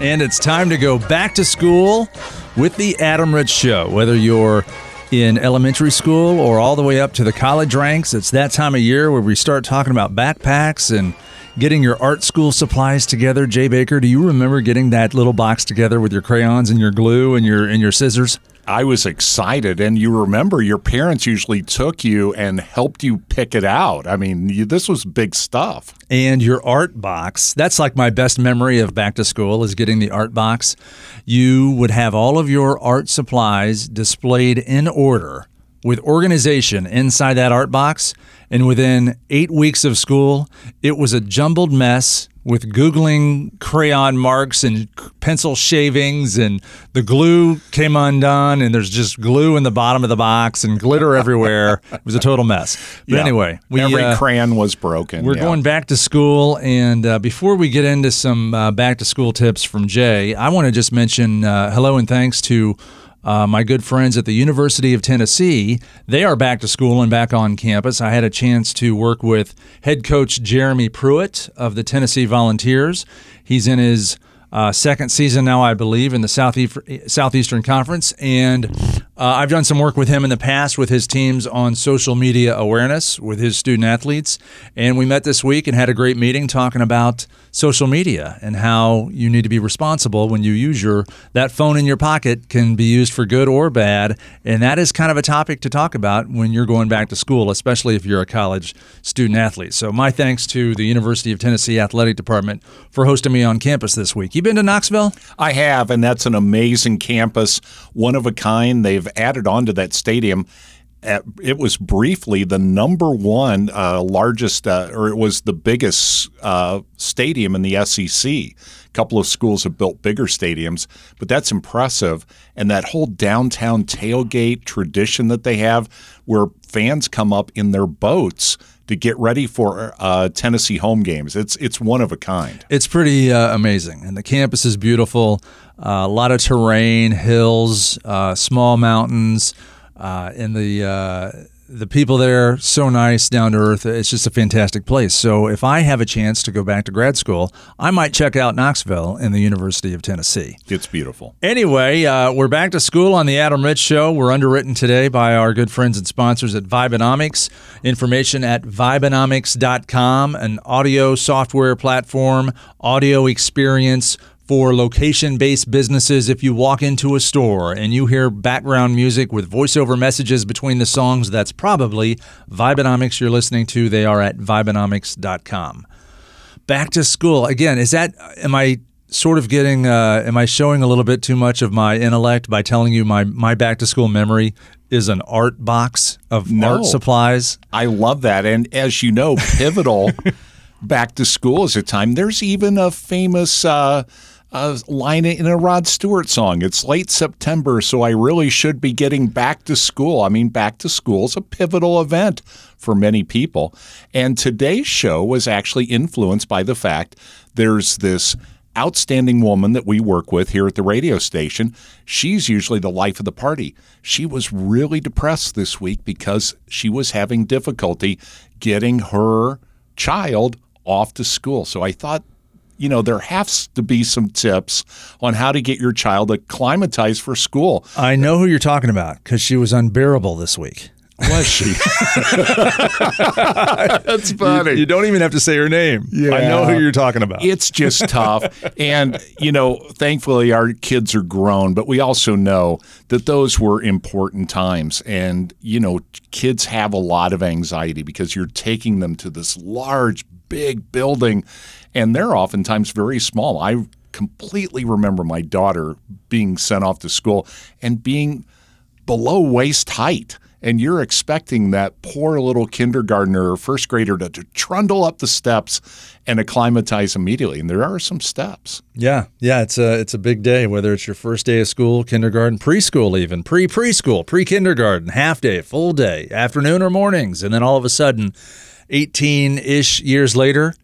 And it's time to go back to school with the Adam Ritz Show. Whether you're in elementary school or all the way up to the college ranks, it's that time of year where we start talking about backpacks and getting your art school supplies together. Jay Baker, do you remember getting that little box together with your crayons and your glue and your and your scissors? I was excited, and you remember your parents usually took you and helped you pick it out. I mean, you, this was big stuff. And your art box. That's like my best memory of back to school is getting the art box. You would have all of your art supplies displayed in order with organization inside that art box. And within eight weeks of school, it was a jumbled mess with Googling crayon marks and pencil shavings, and the glue came undone, and there's just glue in the bottom of the box and glitter everywhere. it was a total mess. But Yeah. anyway, we, every uh, crayon was broken. we're yeah. going back to school, and uh, before we get into some uh, back to school tips from Jay, I want to just mention uh, hello and thanks to uh, my good friends at the University of Tennessee. They are back to school and back on campus. I had a chance to work with head coach Jeremy Pruitt of the Tennessee Volunteers. He's in his uh, second season now, I believe, in the Southeast, Southeastern Conference. And uh, I've done some work with him in the past with his teams on social media awareness with his student athletes. And we met this week and had a great meeting talking about social media and how you need to be responsible when you use your that phone in your pocket can be used for good or bad and that is kind of a topic to talk about when you're going back to school especially if you're a college student athlete so my thanks to the university of tennessee athletic department for hosting me on campus this week you been to knoxville I have, and that's an amazing campus, one of a kind. They've added on to that stadium. Uh, It was briefly the number one uh, largest, uh, or it was the biggest uh, stadium in the SEC. A couple of schools have built bigger stadiums, but that's impressive. And that whole downtown tailgate tradition that they have, where fans come up in their boats to get ready for uh, Tennessee home games, it's it's one of a kind. It's pretty uh, amazing, and the campus is beautiful. Uh, a lot of terrain, hills, uh, small mountains, uh, and the uh, the people there so nice, down to earth. It's just a fantastic place. So if I have a chance to go back to grad school, I might check out Knoxville and the University of Tennessee. It's beautiful. Anyway, uh, we're back to school on the Adam Ritz Show. We're underwritten today by our good friends and sponsors at Vibenomics. Information at Vibenomics.com, an audio software platform, audio experience for location based businesses. If you walk into a store and you hear background music with voiceover messages between the songs, that's probably Vibenomics you're listening to. They are at Vibenomics.com back to school again is that am i sort of getting uh, am i showing a little bit too much of my intellect by telling you my my back to school memory is an art box of No. art supplies I love that. And as you know, pivotal back to school is a time. There's even a famous uh, uh, line in a Rod Stewart song. It's late September, so I really should be getting back to school. I mean, back to school is a pivotal event for many people. And today's show was actually influenced by the fact there's this outstanding woman that we work with here at the radio station. She's usually the life of the party. She was really depressed this week because she was having difficulty getting her child off to school. So I thought, you know, there has to be some tips on how to get your child acclimatized for school. i know who you're talking about because she was unbearable this week Was she? That's funny. you don't even have to say her name i know who you're talking about It's just tough. And, you know, thankfully our kids are grown, but we also know that those were important times. And, you know, kids have a lot of anxiety because you're taking them to this large, big building, and they're oftentimes very small. I completely remember my daughter being sent off to school and being below waist height. and you're expecting that poor little kindergartner or first grader to, to trundle up the steps and acclimatize immediately. And there are some steps. Yeah, yeah, it's a it's a big day. Whether it's your first day of school, kindergarten, preschool, even pre preschool, pre kindergarten, half day, full day, afternoon or mornings, and then all of a sudden, eighteen ish years later,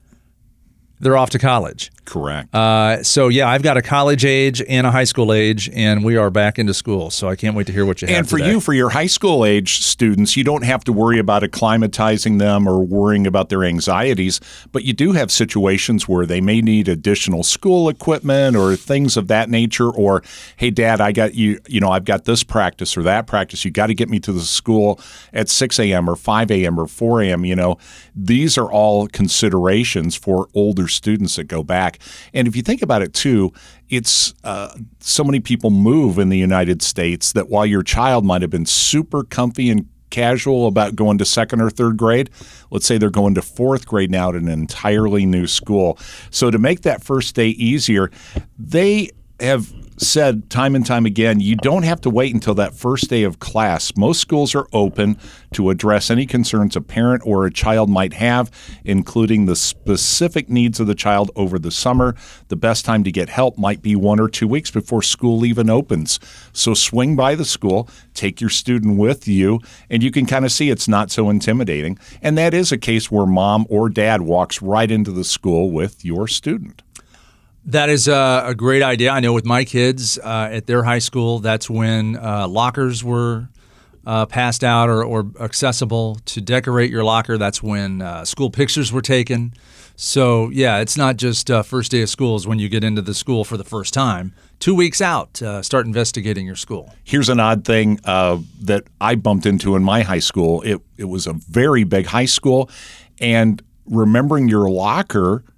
they're off to college. Correct. Uh, so yeah, I've got a college age and a high school age, and we are back into school. So I can't wait to hear what you have. And for today. you, for your high school age students, you don't have to worry about acclimatizing them or worrying about their anxieties. But you do have situations where they may need additional school equipment or things of that nature. Or, hey, Dad, I got you. You know, I've got this practice or that practice. You got to get me to the school at 6 a.m. or 5 a.m. or 4 a.m. You know, these are all considerations for older students that go back. And if you think about it too, it's uh, so many people move in the United States that while your child might have been super comfy and casual about going to second or third grade, let's say they're going to fourth grade now at an entirely new school. So to make that first day easier, they have said time and time again, you don't have to wait until that first day of class. Most schools are open to address any concerns a parent or a child might have, including the specific needs of the child over the summer. The best time to get help might be one or two weeks before school even opens. So swing by the school, take your student with you, and you can kind of see it's not so intimidating. And that is a case where mom or dad walks right into the school with your student. That is a, a, great idea. I know with my kids uh, at their high school, that's when uh, lockers were uh, passed out or, or, accessible to decorate your locker. That's when uh, school pictures were taken. So, yeah, it's not just uh, first day of school is when you get into the school for the first time. Two weeks out, uh, start investigating your school. Here's an odd thing that I bumped into in my high school. It, it was a very big high school, and remembering your locker –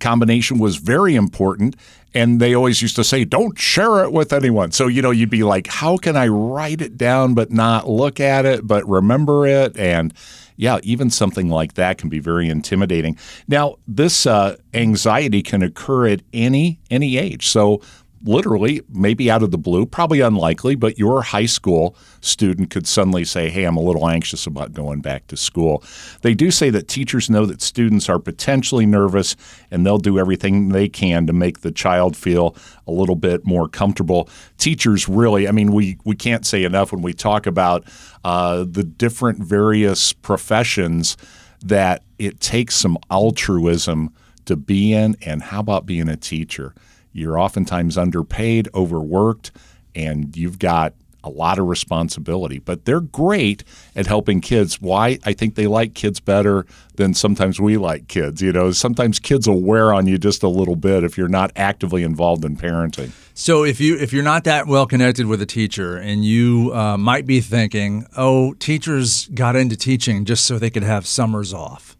combination was very important. And they always used to say, don't share it with anyone. So, you know, you'd be like, how can I write it down but not look at it, but remember it? And yeah, even something like that can be very intimidating. Now, this uh, anxiety can occur at any any age. So literally, maybe out of the blue, probably unlikely, but your high school student could suddenly say, Hey, I'm a little anxious about going back to school. They do say that teachers know that students are potentially nervous and they'll do everything they can to make the child feel a little bit more comfortable. Teachers really, I mean, we, we can't say enough when we talk about uh, the different various professions that it takes some altruism to be in. And how about being a teacher? You're oftentimes underpaid, overworked, and you've got a lot of responsibility. But they're great at helping kids. Why? I think they like kids better than sometimes we like kids. You know, sometimes kids will wear on you just a little bit if you're not actively involved in parenting. So if you if you're not that well connected with a teacher and you uh, might be thinking, oh, teachers got into teaching just so they could have summers off.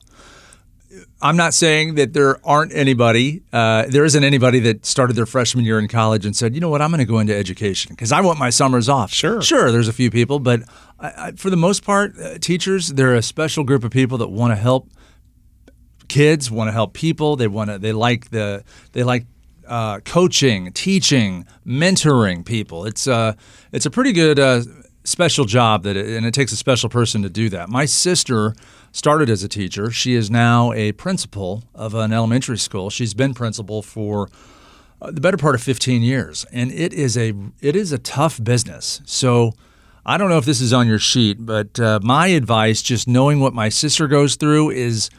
I'm not saying that there aren't anybody, uh, there isn't anybody that started their freshman year in college and said, you know what, I'm going to go into education because I want my summers off. Sure. Sure, there's a few people, but I, I, for the most part, uh, teachers, they're a special group of people that want to help kids, want to help people. They want to, they like the, they like uh, coaching, teaching, mentoring people. It's, uh, it's a pretty good uh, special job that, it, and it takes a special person to do that. My sister, started as a teacher. She is now a principal of an elementary school. She's been principal for uh, the better part of 15 years, and it is a it is a tough business. So I don't know if this is on your sheet, but uh, my advice, just knowing what my sister goes through, is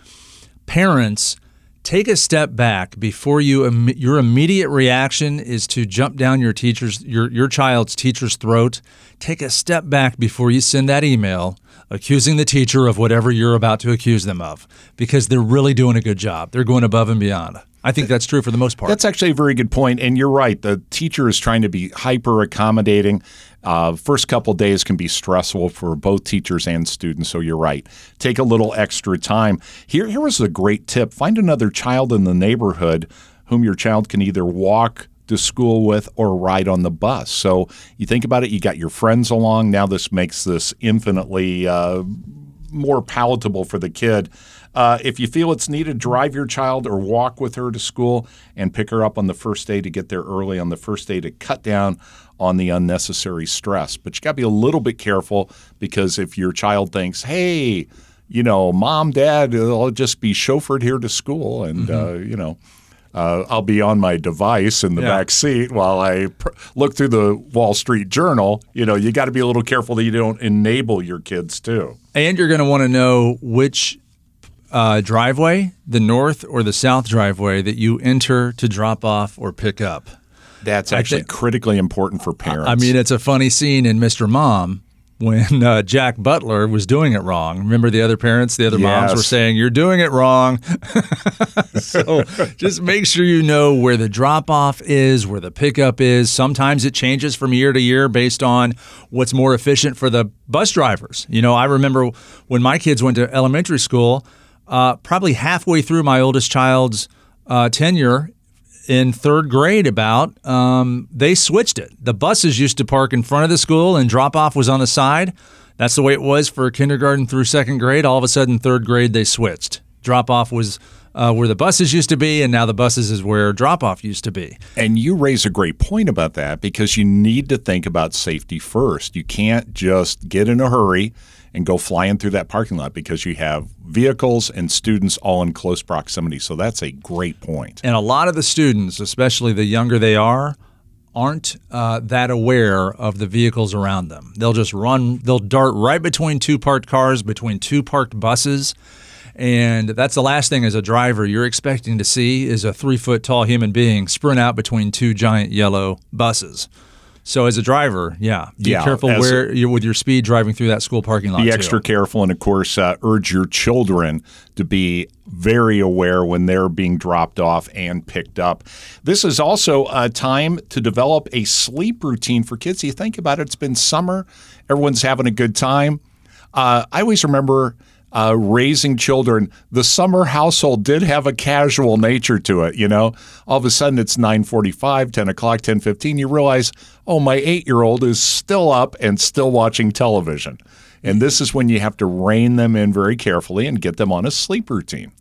parents take a step back before you your immediate reaction is to jump down your teacher's your your child's teacher's throat. Take a step back before you send that email accusing the teacher of whatever you're about to accuse them of because they're really doing a good job they're going above and beyond I think that's true for the most part. That's actually a very good point, and you're right. The teacher is trying to be hyper accommodating. Uh, first couple days can be stressful for both teachers and students, so you're right. Take a little extra time. Here, here was a great tip: find another child in the neighborhood whom your child can either walk to school with or ride on the bus. So you think about it, you got your friends along. Now this makes this infinitely uh, more palatable for the kid. Uh, if you feel it's needed, drive your child or walk with her to school and pick her up on the first day to get there early on the first day to cut down on the unnecessary stress. But you got to be a little bit careful because if your child thinks, hey, you know, mom, dad, I'll just be chauffeured here to school and, uh, you know, uh, I'll be on my device in the Yeah. back seat while I pr- look through the Wall Street Journal. You know, you got to be a little careful that you don't enable your kids too. And you're going to want to know which uh, driveway, the north or the south driveway, that you enter to drop off or pick up. That's actually think- critically important for parents. I mean, it's a funny scene in Mr. Mom when uh, Jack Butler was doing it wrong. Remember the other parents, the other moms were saying, You're doing it wrong. so just make sure you know where the drop off is, where the pickup is. Sometimes it changes from year to year based on what's more efficient for the bus drivers. You know, I remember when my kids went to elementary school, uh, probably halfway through my oldest child's uh, tenure, in third grade about um, they switched it. The buses used to park in front of the school and drop off was on the side. That's the way it was for kindergarten through second grade. All of a sudden third grade they switched. Drop off was uh, where the buses used to be and now the buses is where drop off used to be. And you raise a great point about that because you need to think about safety first. You can't just get in a hurry and go flying through that parking lot because you have vehicles and students all in close proximity. So that's a great point. and a lot of the students especially the younger they are aren't uh, that aware of the vehicles around them they'll just run they'll dart right between two parked cars between two parked buses and that's the last thing as a driver you're expecting to see is a three foot tall human being sprint out between two giant yellow buses so as a driver yeah be Yeah, careful where you're with your speed driving through that school parking lot Be too. extra careful and, of course, uh, urge your children to be very aware when they're being dropped off and picked up. This is also a time to develop a sleep routine for kids. You think about it, it's been summer, everyone's having a good time. Uh, I always remember uh, raising children. The summer household did have a casual nature to it, you know. All of a sudden it's 9:45, 10 o'clock, 10:15. You realize, oh, my eight-year-old is still up and still watching television. And this is when you have to rein them in very carefully and get them on a sleep routine.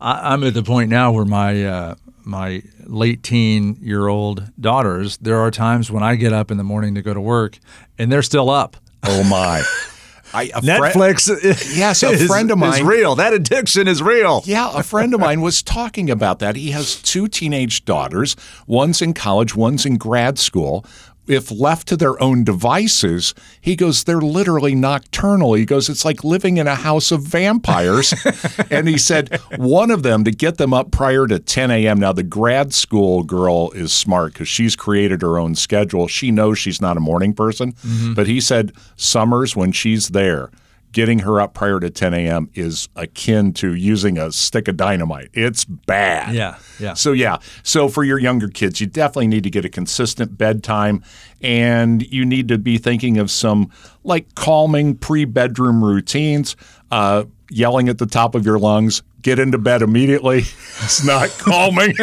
I, I'm at the point now where my uh, my late teen year old daughters. There are times when I get up in the morning to go to work, and they're still up. Oh my! I, a fri- Netflix, Yes, a is- friend of mine is real. That addiction is real. Yeah, a friend of mine was talking about that. He has two teenage daughters. One's in college, one's in grad school. If left to their own devices, he goes, they're literally nocturnal. He goes, it's like living in a house of vampires. and he said, one of them to get them up prior to 10 a.m. Now, the grad school girl is smart because she's created her own schedule. She knows she's not a morning person. Mm-hmm. But he said, summers when she's there, getting her up prior to 10 a.m. is akin to using a stick of dynamite. It's bad. Yeah, yeah. So, yeah. So, for your younger kids, you definitely need to get a consistent bedtime and you need to be thinking of some like calming pre bedroom routines, uh, yelling at the top of your lungs. Get into bed immediately. It's not calming.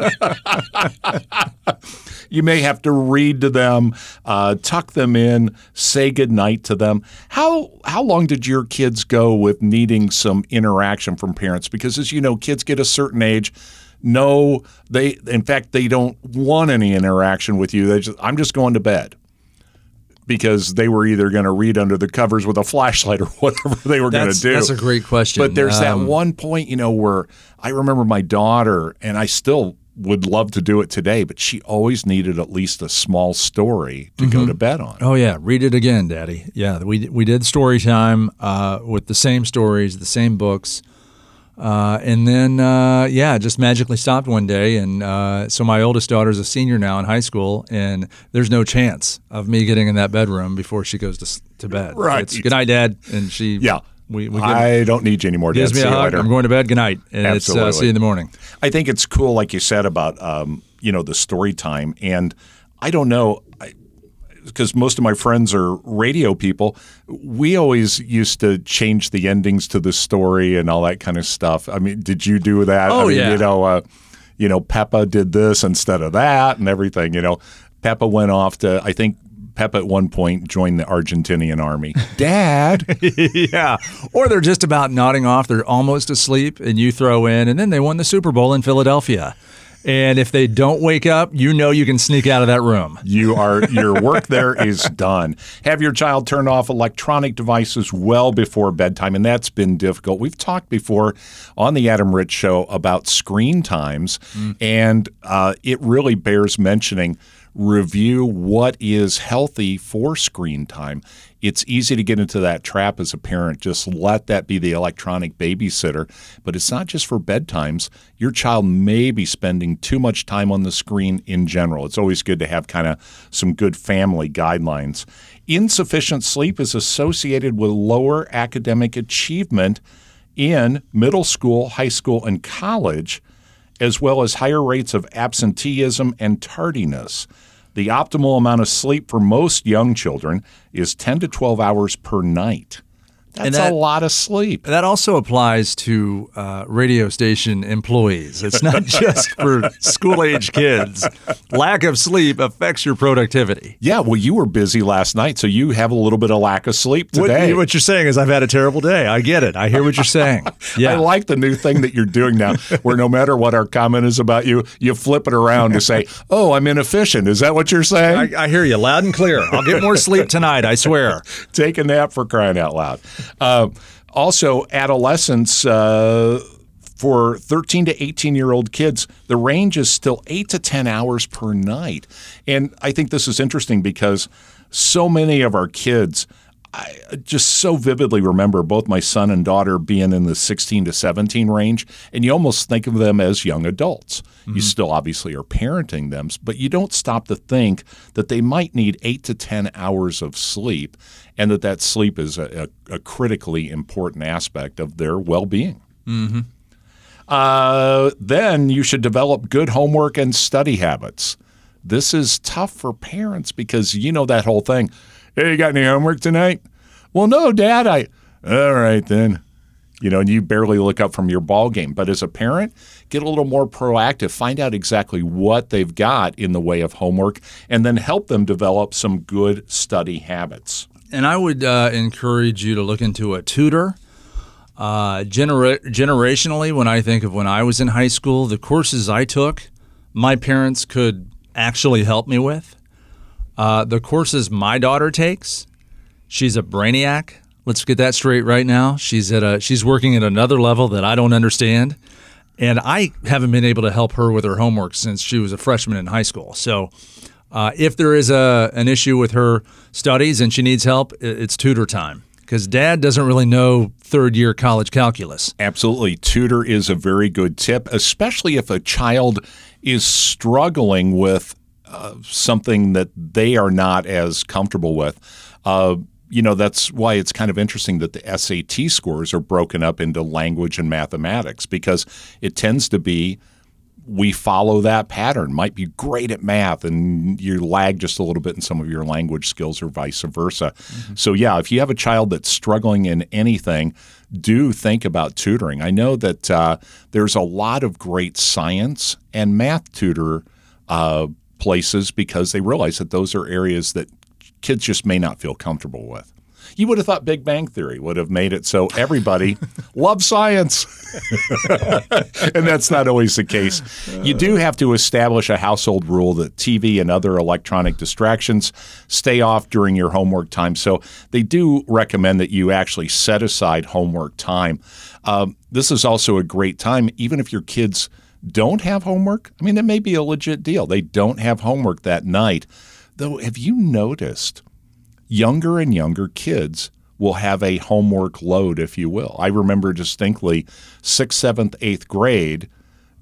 You may have to read to them, uh, tuck them in, say goodnight to them. How how long did your kids go with needing some interaction from parents? Because as you know, kids get a certain age. No, they in fact they don't want any interaction with you. They just I'm just going to bed because they were either going to read under the covers with a flashlight or whatever they were going to do. that's a great question. But there's that Um, one point, you know, where I remember my daughter, and I still would love to do it today, but she always needed at least a small story to Mm-hmm. go to bed on. Oh yeah, read it again, Daddy. Yeah, we we did story time uh, with the same stories, the same books, uh, and then uh, yeah, just magically stopped one day. And uh, so my oldest daughter's a senior now in high school, and there's no chance of me getting in that bedroom before she goes to to bed. Right. It's good night, Dad, and she Yeah. We, we I don't need you anymore, Dad. gives me See a you hug. later. I'm going to bed. Good night, and it's uh, Absolutely. see you in the morning. I think it's cool, like you said about um, you know the story time, and I don't know because most of my friends are radio people. We always used to change the endings to the story and all that kind of stuff. I mean, did you do that? I Oh, mean, yeah. You know, uh, you know, Peppa did this instead of that, and everything. You know, Peppa went off to I think Pep at one point joined the Argentinian army. Dad, yeah. Or they're just about nodding off. They're almost asleep, and you throw in, and then they won the Super Bowl in Philadelphia. And if they don't wake up, you know you can sneak out of that room. You are your work there is done. Have your child turn off electronic devices well before bedtime, and that's been difficult. We've talked before on the Adam Ritz show about screen times, mm. and uh, it really bears mentioning review what is healthy for screen time. It's easy to get into that trap as a parent. Just let that be the electronic babysitter. But it's not just for bedtimes. Your child may be spending too much time on the screen in general. It's always good to have kind of some good family guidelines. Insufficient sleep is associated with lower academic achievement in middle school, high school, and college as well as higher rates of absenteeism and tardiness. The optimal amount of sleep for most young children is 10 to 12 hours per night. That's that, a lot of sleep. That also applies to uh, radio station employees. It's not just for school age kids. Lack of sleep affects your productivity. Yeah, well, you were busy last night, so you have a little bit of lack of sleep today. What, what you're saying is, I've had a terrible day. I get it. I hear what you're saying. Yeah. I like the new thing that you're doing now, where no matter what our comment is about you, you flip it around to say, "Oh, I'm inefficient." Is that what you're saying? I, I hear you loud and clear. I'll get more sleep tonight. I swear. Take a nap for crying out loud. Uh, also, adolescence. Uh, for 13 to 18 year old kids, the range is still 8 to 10 hours per night. And I think this is interesting because so many of our kids I just so vividly remember both my son and daughter being in the 16 to 17 range, and you almost think of them as young adults. Mm-hmm. You still obviously are parenting them, but you don't stop to think that they might need eight to 10 hours of sleep, and that that sleep is a, a, a critically important aspect of their well being. Mm-hmm. Uh, then you should develop good homework and study habits. This is tough for parents because you know that whole thing Hey, you got any homework tonight? Well, no, Dad. I. All right then. You know, and you barely look up from your ball game. But as a parent, get a little more proactive. Find out exactly what they've got in the way of homework, and then help them develop some good study habits. And I would uh, encourage you to look into a tutor. Uh, genera- generationally, when I think of when I was in high school, the courses I took, my parents could actually help me with. Uh, the courses my daughter takes, she's a brainiac. Let's get that straight right now. She's at a she's working at another level that I don't understand, and I haven't been able to help her with her homework since she was a freshman in high school. So, uh, if there is a an issue with her studies and she needs help, it's tutor time because dad doesn't really know third year college calculus. Absolutely. Tutor is a very good tip, especially if a child is struggling with uh, something that they are not as comfortable with. Uh, you know, that's why it's kind of interesting that the SAT scores are broken up into language and mathematics because it tends to be we follow that pattern. Might be great at math and you lag just a little bit in some of your language skills or vice versa. Mm-hmm. So, yeah, if you have a child that's struggling in anything, do think about tutoring. I know that uh, there's a lot of great science and math tutor uh, places because they realize that those are areas that kids just may not feel comfortable with. You would have thought Big Bang Theory would have made it so everybody loves science. and that's not always the case. You do have to establish a household rule that TV and other electronic distractions stay off during your homework time. So they do recommend that you actually set aside homework time. Um, this is also a great time, even if your kids – don't have homework, I mean, it may be a legit deal. They don't have homework that night. Though, have you noticed younger and younger kids will have a homework load, if you will? I remember distinctly sixth, seventh, eighth grade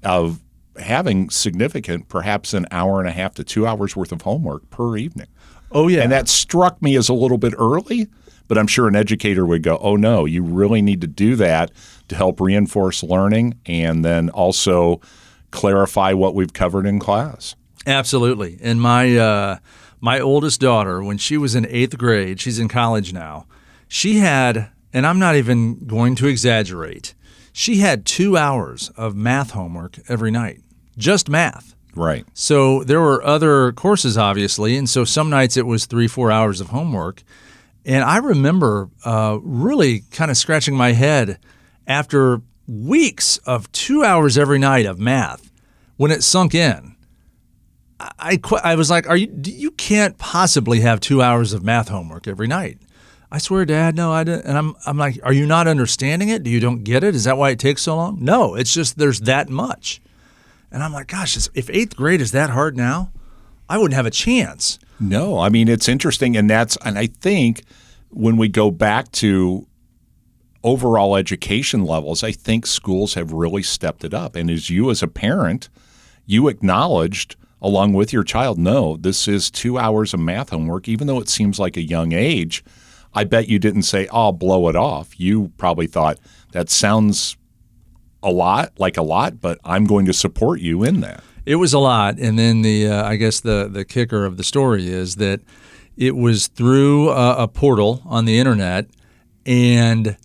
of having significant, perhaps an hour and a half to two hours worth of homework per evening. Oh, yeah. And that struck me as a little bit early, but I'm sure an educator would go, oh, no, you really need to do that to help reinforce learning and then also clarify what we've covered in class. Absolutely. And my uh, my oldest daughter, when she was in eighth grade, she's in college now. She had, and I'm not even going to exaggerate, she had two hours of math homework every night, just math. Right. So there were other courses, obviously, and so some nights it was three, four hours of homework. And I remember uh, really kind of scratching my head after weeks of two hours every night of math when it sunk in. I, I, I was like, "Are you? You can't possibly have two hours of math homework every night." I swear, Dad, no, I didn't. And I'm, I'm like, "Are you not understanding it? Do you don't get it? Is that why it takes so long?" No, it's just there's that much. And I'm like, "Gosh, if eighth grade is that hard now, I wouldn't have a chance." No, I mean it's interesting, and that's and I think when we go back to overall education levels, I think schools have really stepped it up. And as you as a parent, you acknowledged along with your child, no, this is two hours of math homework, even though it seems like a young age. I bet you didn't say, "I'll blow it off." You probably thought that sounds a lot, like a lot, but I'm going to support you in that. It was a lot, and then the uh, I guess the the kicker of the story is that it was through a, a portal on the internet, and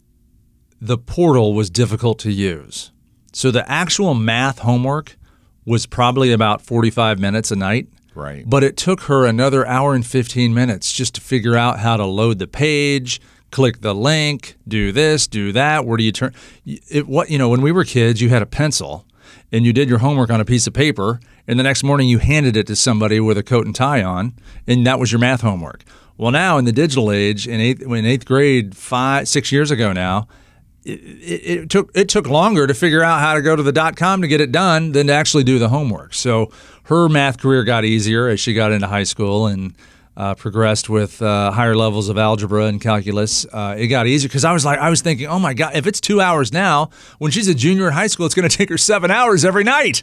the portal was difficult to use. So the actual math homework was probably about 45 minutes a night. Right. But it took her another hour and 15 minutes just to figure out how to load the page, click the link, do this, do that. Where do you turn? It, what you know, when we were kids, you had a pencil and you did your homework on a piece of paper, and the next morning you handed it to somebody with a coat and tie on, and that was your math homework. Well, now in the digital age, in eighth, in eighth grade, five, six years ago now, it, it, it, took it took longer to figure out how to go to the dot com to get it done than to actually do the homework. So her math career got easier as she got into high school and uh, progressed with uh, higher levels of algebra and calculus. Uh, it got easier because I was like, I was thinking, oh my god, if it's two hours now, when she's a junior in high school, it's going to take her seven hours every night.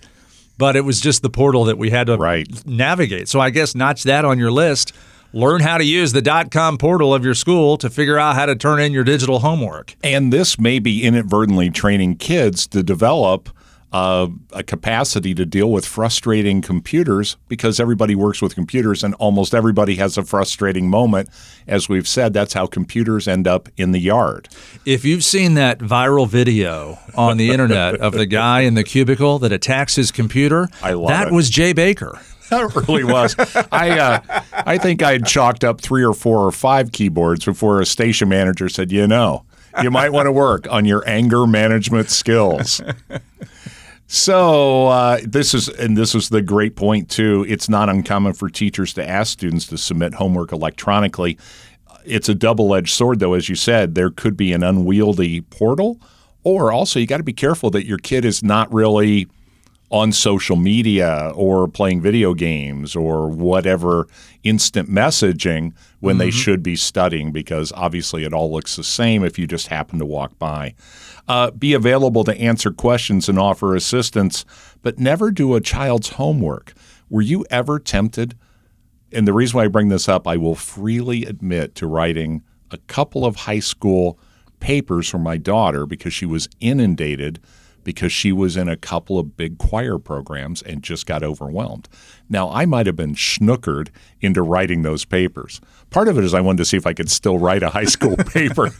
But it was just the portal that we had to right. navigate. So I guess notch that on your list learn how to use the dot com portal of your school to figure out how to turn in your digital homework. And this may be inadvertently training kids to develop uh, a capacity to deal with frustrating computers because everybody works with computers and almost everybody has a frustrating moment. As we've said, that's how computers end up in the yard. If you've seen that viral video on the internet of the guy in the cubicle that attacks his computer, I love that it. was Jay Baker. That really was. I uh, I think I had chalked up three or four or five keyboards before a station manager said, "You know, you might want to work on your anger management skills." So uh, this is, and this is the great point too. It's not uncommon for teachers to ask students to submit homework electronically. It's a double-edged sword, though. As you said, there could be an unwieldy portal, or also you got to be careful that your kid is not really on social media or playing video games or whatever instant messaging when mm-hmm. they should be studying because obviously it all looks the same if you just happen to walk by. Uh, be available to answer questions and offer assistance, but never do a child's homework. Were you ever tempted? And the reason why I bring this up, I will freely admit to writing a couple of high school papers for my daughter because she was inundated because she was in a couple of big choir programs and just got overwhelmed. Now, I might have been schnookered into writing those papers. Part of it is I wanted to see if I could still write a high school paper.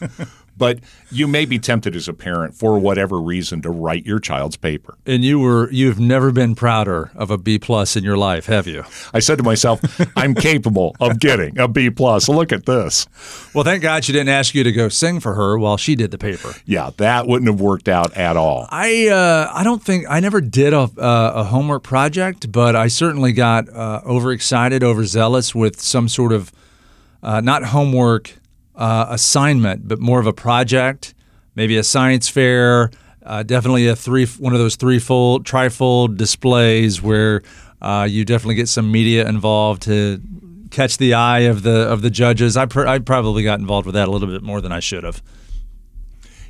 But you may be tempted as a parent for whatever reason to write your child's paper. And you were you've never been prouder of a B plus in your life, have you? I said to myself, I'm capable of getting a B plus. Look at this. Well, thank God she didn't ask you to go sing for her while she did the paper. Yeah, that wouldn't have worked out at all. I uh, I don't think I never did a, uh, a homework project, but I certainly got uh, overexcited, overzealous with some sort of uh, not homework uh, assignment, but more of a project, maybe a science fair, uh, definitely a three one of those threefold, trifold displays where uh, you definitely get some media involved to catch the eye of the of the judges. I pr- I probably got involved with that a little bit more than I should have.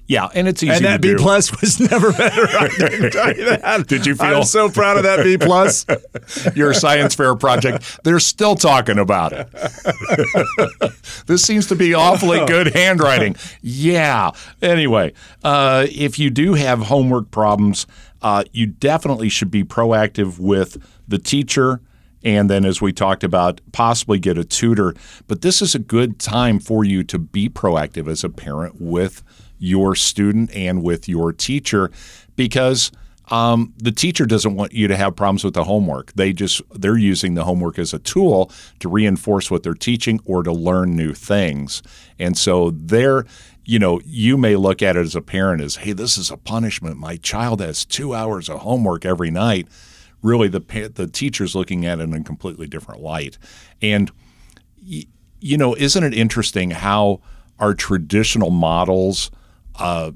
Yeah, and it's easy. And that B plus was never better. I can tell you that. Did you feel? I'm so proud of that B plus. Your science fair project. They're still talking about it. this seems to be awfully good handwriting. Yeah. Anyway, uh, if you do have homework problems, uh, you definitely should be proactive with the teacher and then as we talked about possibly get a tutor but this is a good time for you to be proactive as a parent with your student and with your teacher because um, the teacher doesn't want you to have problems with the homework. They just they're using the homework as a tool to reinforce what they're teaching or to learn new things. And so they're you know, you may look at it as a parent as, hey, this is a punishment. My child has two hours of homework every night. Really, the the teacher's looking at it in a completely different light. And you know, isn't it interesting how our traditional models uh,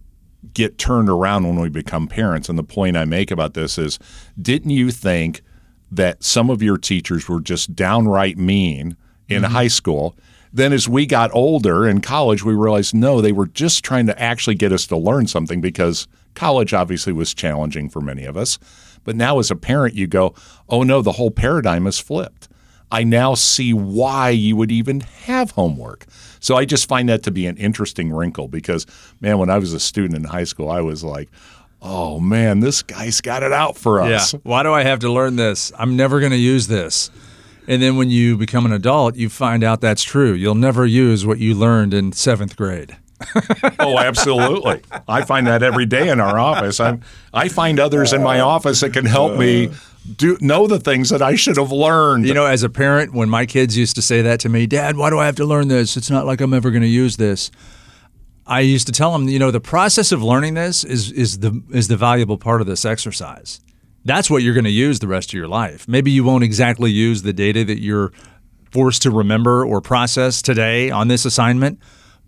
get turned around when we become parents. And the point I make about this is didn't you think that some of your teachers were just downright mean in mm-hmm. high school? Then, as we got older in college, we realized no, they were just trying to actually get us to learn something because college obviously was challenging for many of us. But now, as a parent, you go, oh no, the whole paradigm has flipped. I now see why you would even have homework. So I just find that to be an interesting wrinkle because, man, when I was a student in high school, I was like, oh man, this guy's got it out for us. Yeah. Why do I have to learn this? I'm never going to use this. And then when you become an adult, you find out that's true. You'll never use what you learned in seventh grade. oh, absolutely. I find that every day in our office. i I find others in my office that can help me do know the things that I should have learned. You know, as a parent, when my kids used to say that to me, Dad, why do I have to learn this? It's not like I'm ever going to use this. I used to tell them, you know, the process of learning this is is the is the valuable part of this exercise. That's what you're going to use the rest of your life. Maybe you won't exactly use the data that you're forced to remember or process today on this assignment,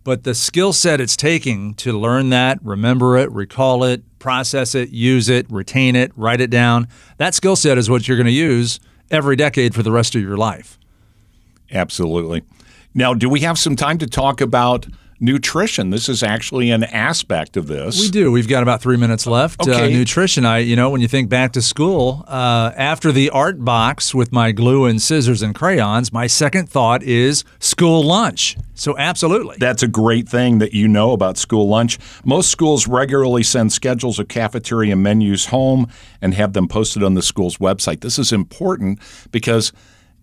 but the skill set it's taking to learn that, remember it, recall it, process it, use it, retain it, write it down, that skill set is what you're going to use every decade for the rest of your life. Absolutely. Now, do we have some time to talk about nutrition. This is actually an aspect of this. We do. We've got about three minutes left. Uh, okay. Uh, nutrition. I, you know, when you think back to school, uh, after the art box with my glue and scissors and crayons, my second thought is school lunch. So, absolutely. That's a great thing that you know about school lunch. Most schools regularly send schedules of cafeteria menus home and have them posted on the school's website. This is important because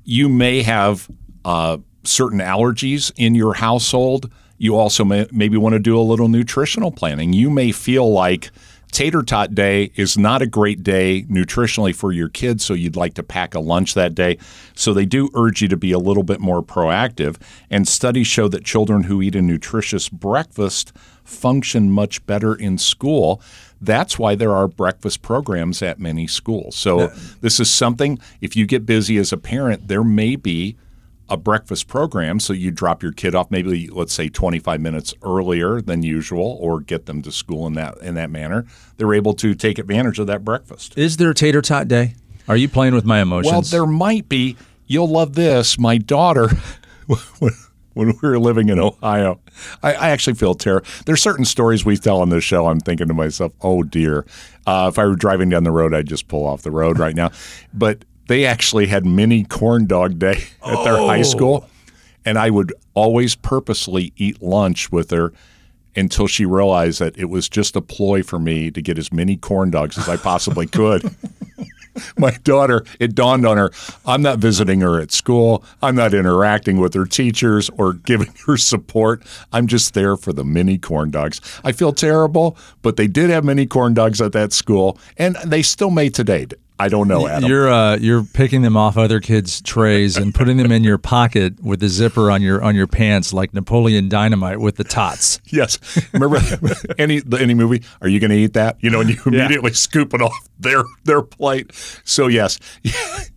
you may have uh, certain allergies in your household you also may, maybe want to do a little nutritional planning. You may feel like tater tot day is not a great day nutritionally for your kids, so you'd like to pack a lunch that day. So they do urge you to be a little bit more proactive. And studies show that children who eat a nutritious breakfast function much better in school. That's why there are breakfast programs at many schools. So, this is something, if you get busy as a parent, there may be a breakfast program. So you drop your kid off maybe let's say 25 minutes earlier than usual, or get them to school in that in that manner. They're able to take advantage of that breakfast. Is there a tater tot day? Are you playing with my emotions? Well, there might be. You'll love this. My daughter. when we were living in Ohio. I, I, actually feel terrible. There's certain stories we tell on this show. I'm thinking to myself, oh dear, uh, if I were driving down the road, I'd just pull off the road right now. But they actually had mini corn dog day at their high oh. school. And I would always purposely eat lunch with her until she realized that it was just a ploy for me to get as many corn dogs as I possibly could. My daughter, it dawned on her, I'm not visiting her at school. I'm not interacting with her teachers or giving her support. I'm just there for the mini corn dogs. I feel terrible, but they did have mini corn dogs at that school, and they still may today. I don't know, Adam. You're uh, you're picking them off other kids' trays and putting them in your pocket with the zipper on your on your pants, like Napoleon Dynamite with the tots. Yes, remember any any movie? Are you going to eat that? You know, and you immediately yeah. scoop it off their their plate. So yes,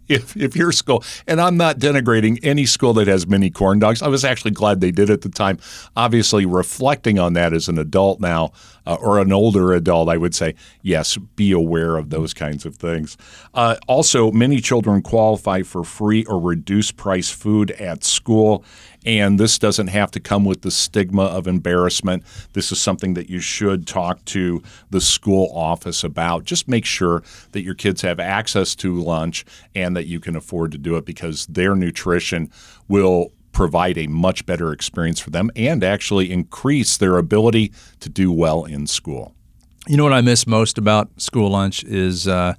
if if your school, and I'm not denigrating any school that has mini corn dogs. I was actually glad they did at the time. Obviously, reflecting on that as an adult now, uh, or an older adult, I would say yes, be aware of those kinds of things. Uh, also, many children qualify for free or reduced price food at school. And this doesn't have to come with the stigma of embarrassment. This is something that you should talk to the school office about. Just make sure that your kids have access to lunch and that you can afford to do it because their nutrition will provide a much better experience for them and actually increase their ability to do well in school. You know what I miss most about school lunch is. Uh,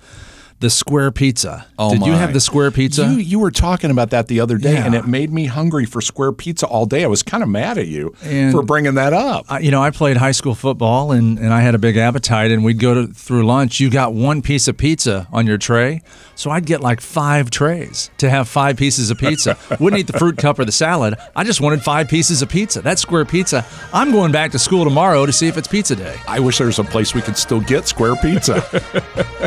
the square pizza. Oh Did you have the square pizza? You, you were talking about that the other day, Yeah. and it made me hungry for square pizza all day. I was kind of mad at you And- for bringing that up. I- you know, I played high school football and, and I had a big appetite, and we'd go to, through lunch. You got one piece of pizza on your tray. So I'd get like five trays to have five pieces of pizza. Wouldn't eat the fruit cup or the salad. I just wanted five pieces of pizza. That's square pizza. I'm going back to school tomorrow to see if it's pizza day. I wish there was a place we could still get square pizza.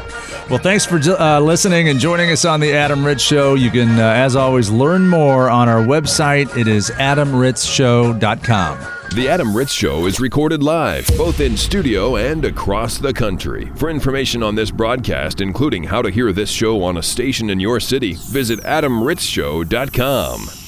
Well, thanks for uh, listening and joining us on the Adam Ritz Show. You can, uh, as always, learn more on our website. It is adamritzshow.com. The Adam Ritz Show is recorded live, both in studio and across the country. For information on this broadcast, including how to hear this show on a station in your city, visit adamritzshow.com.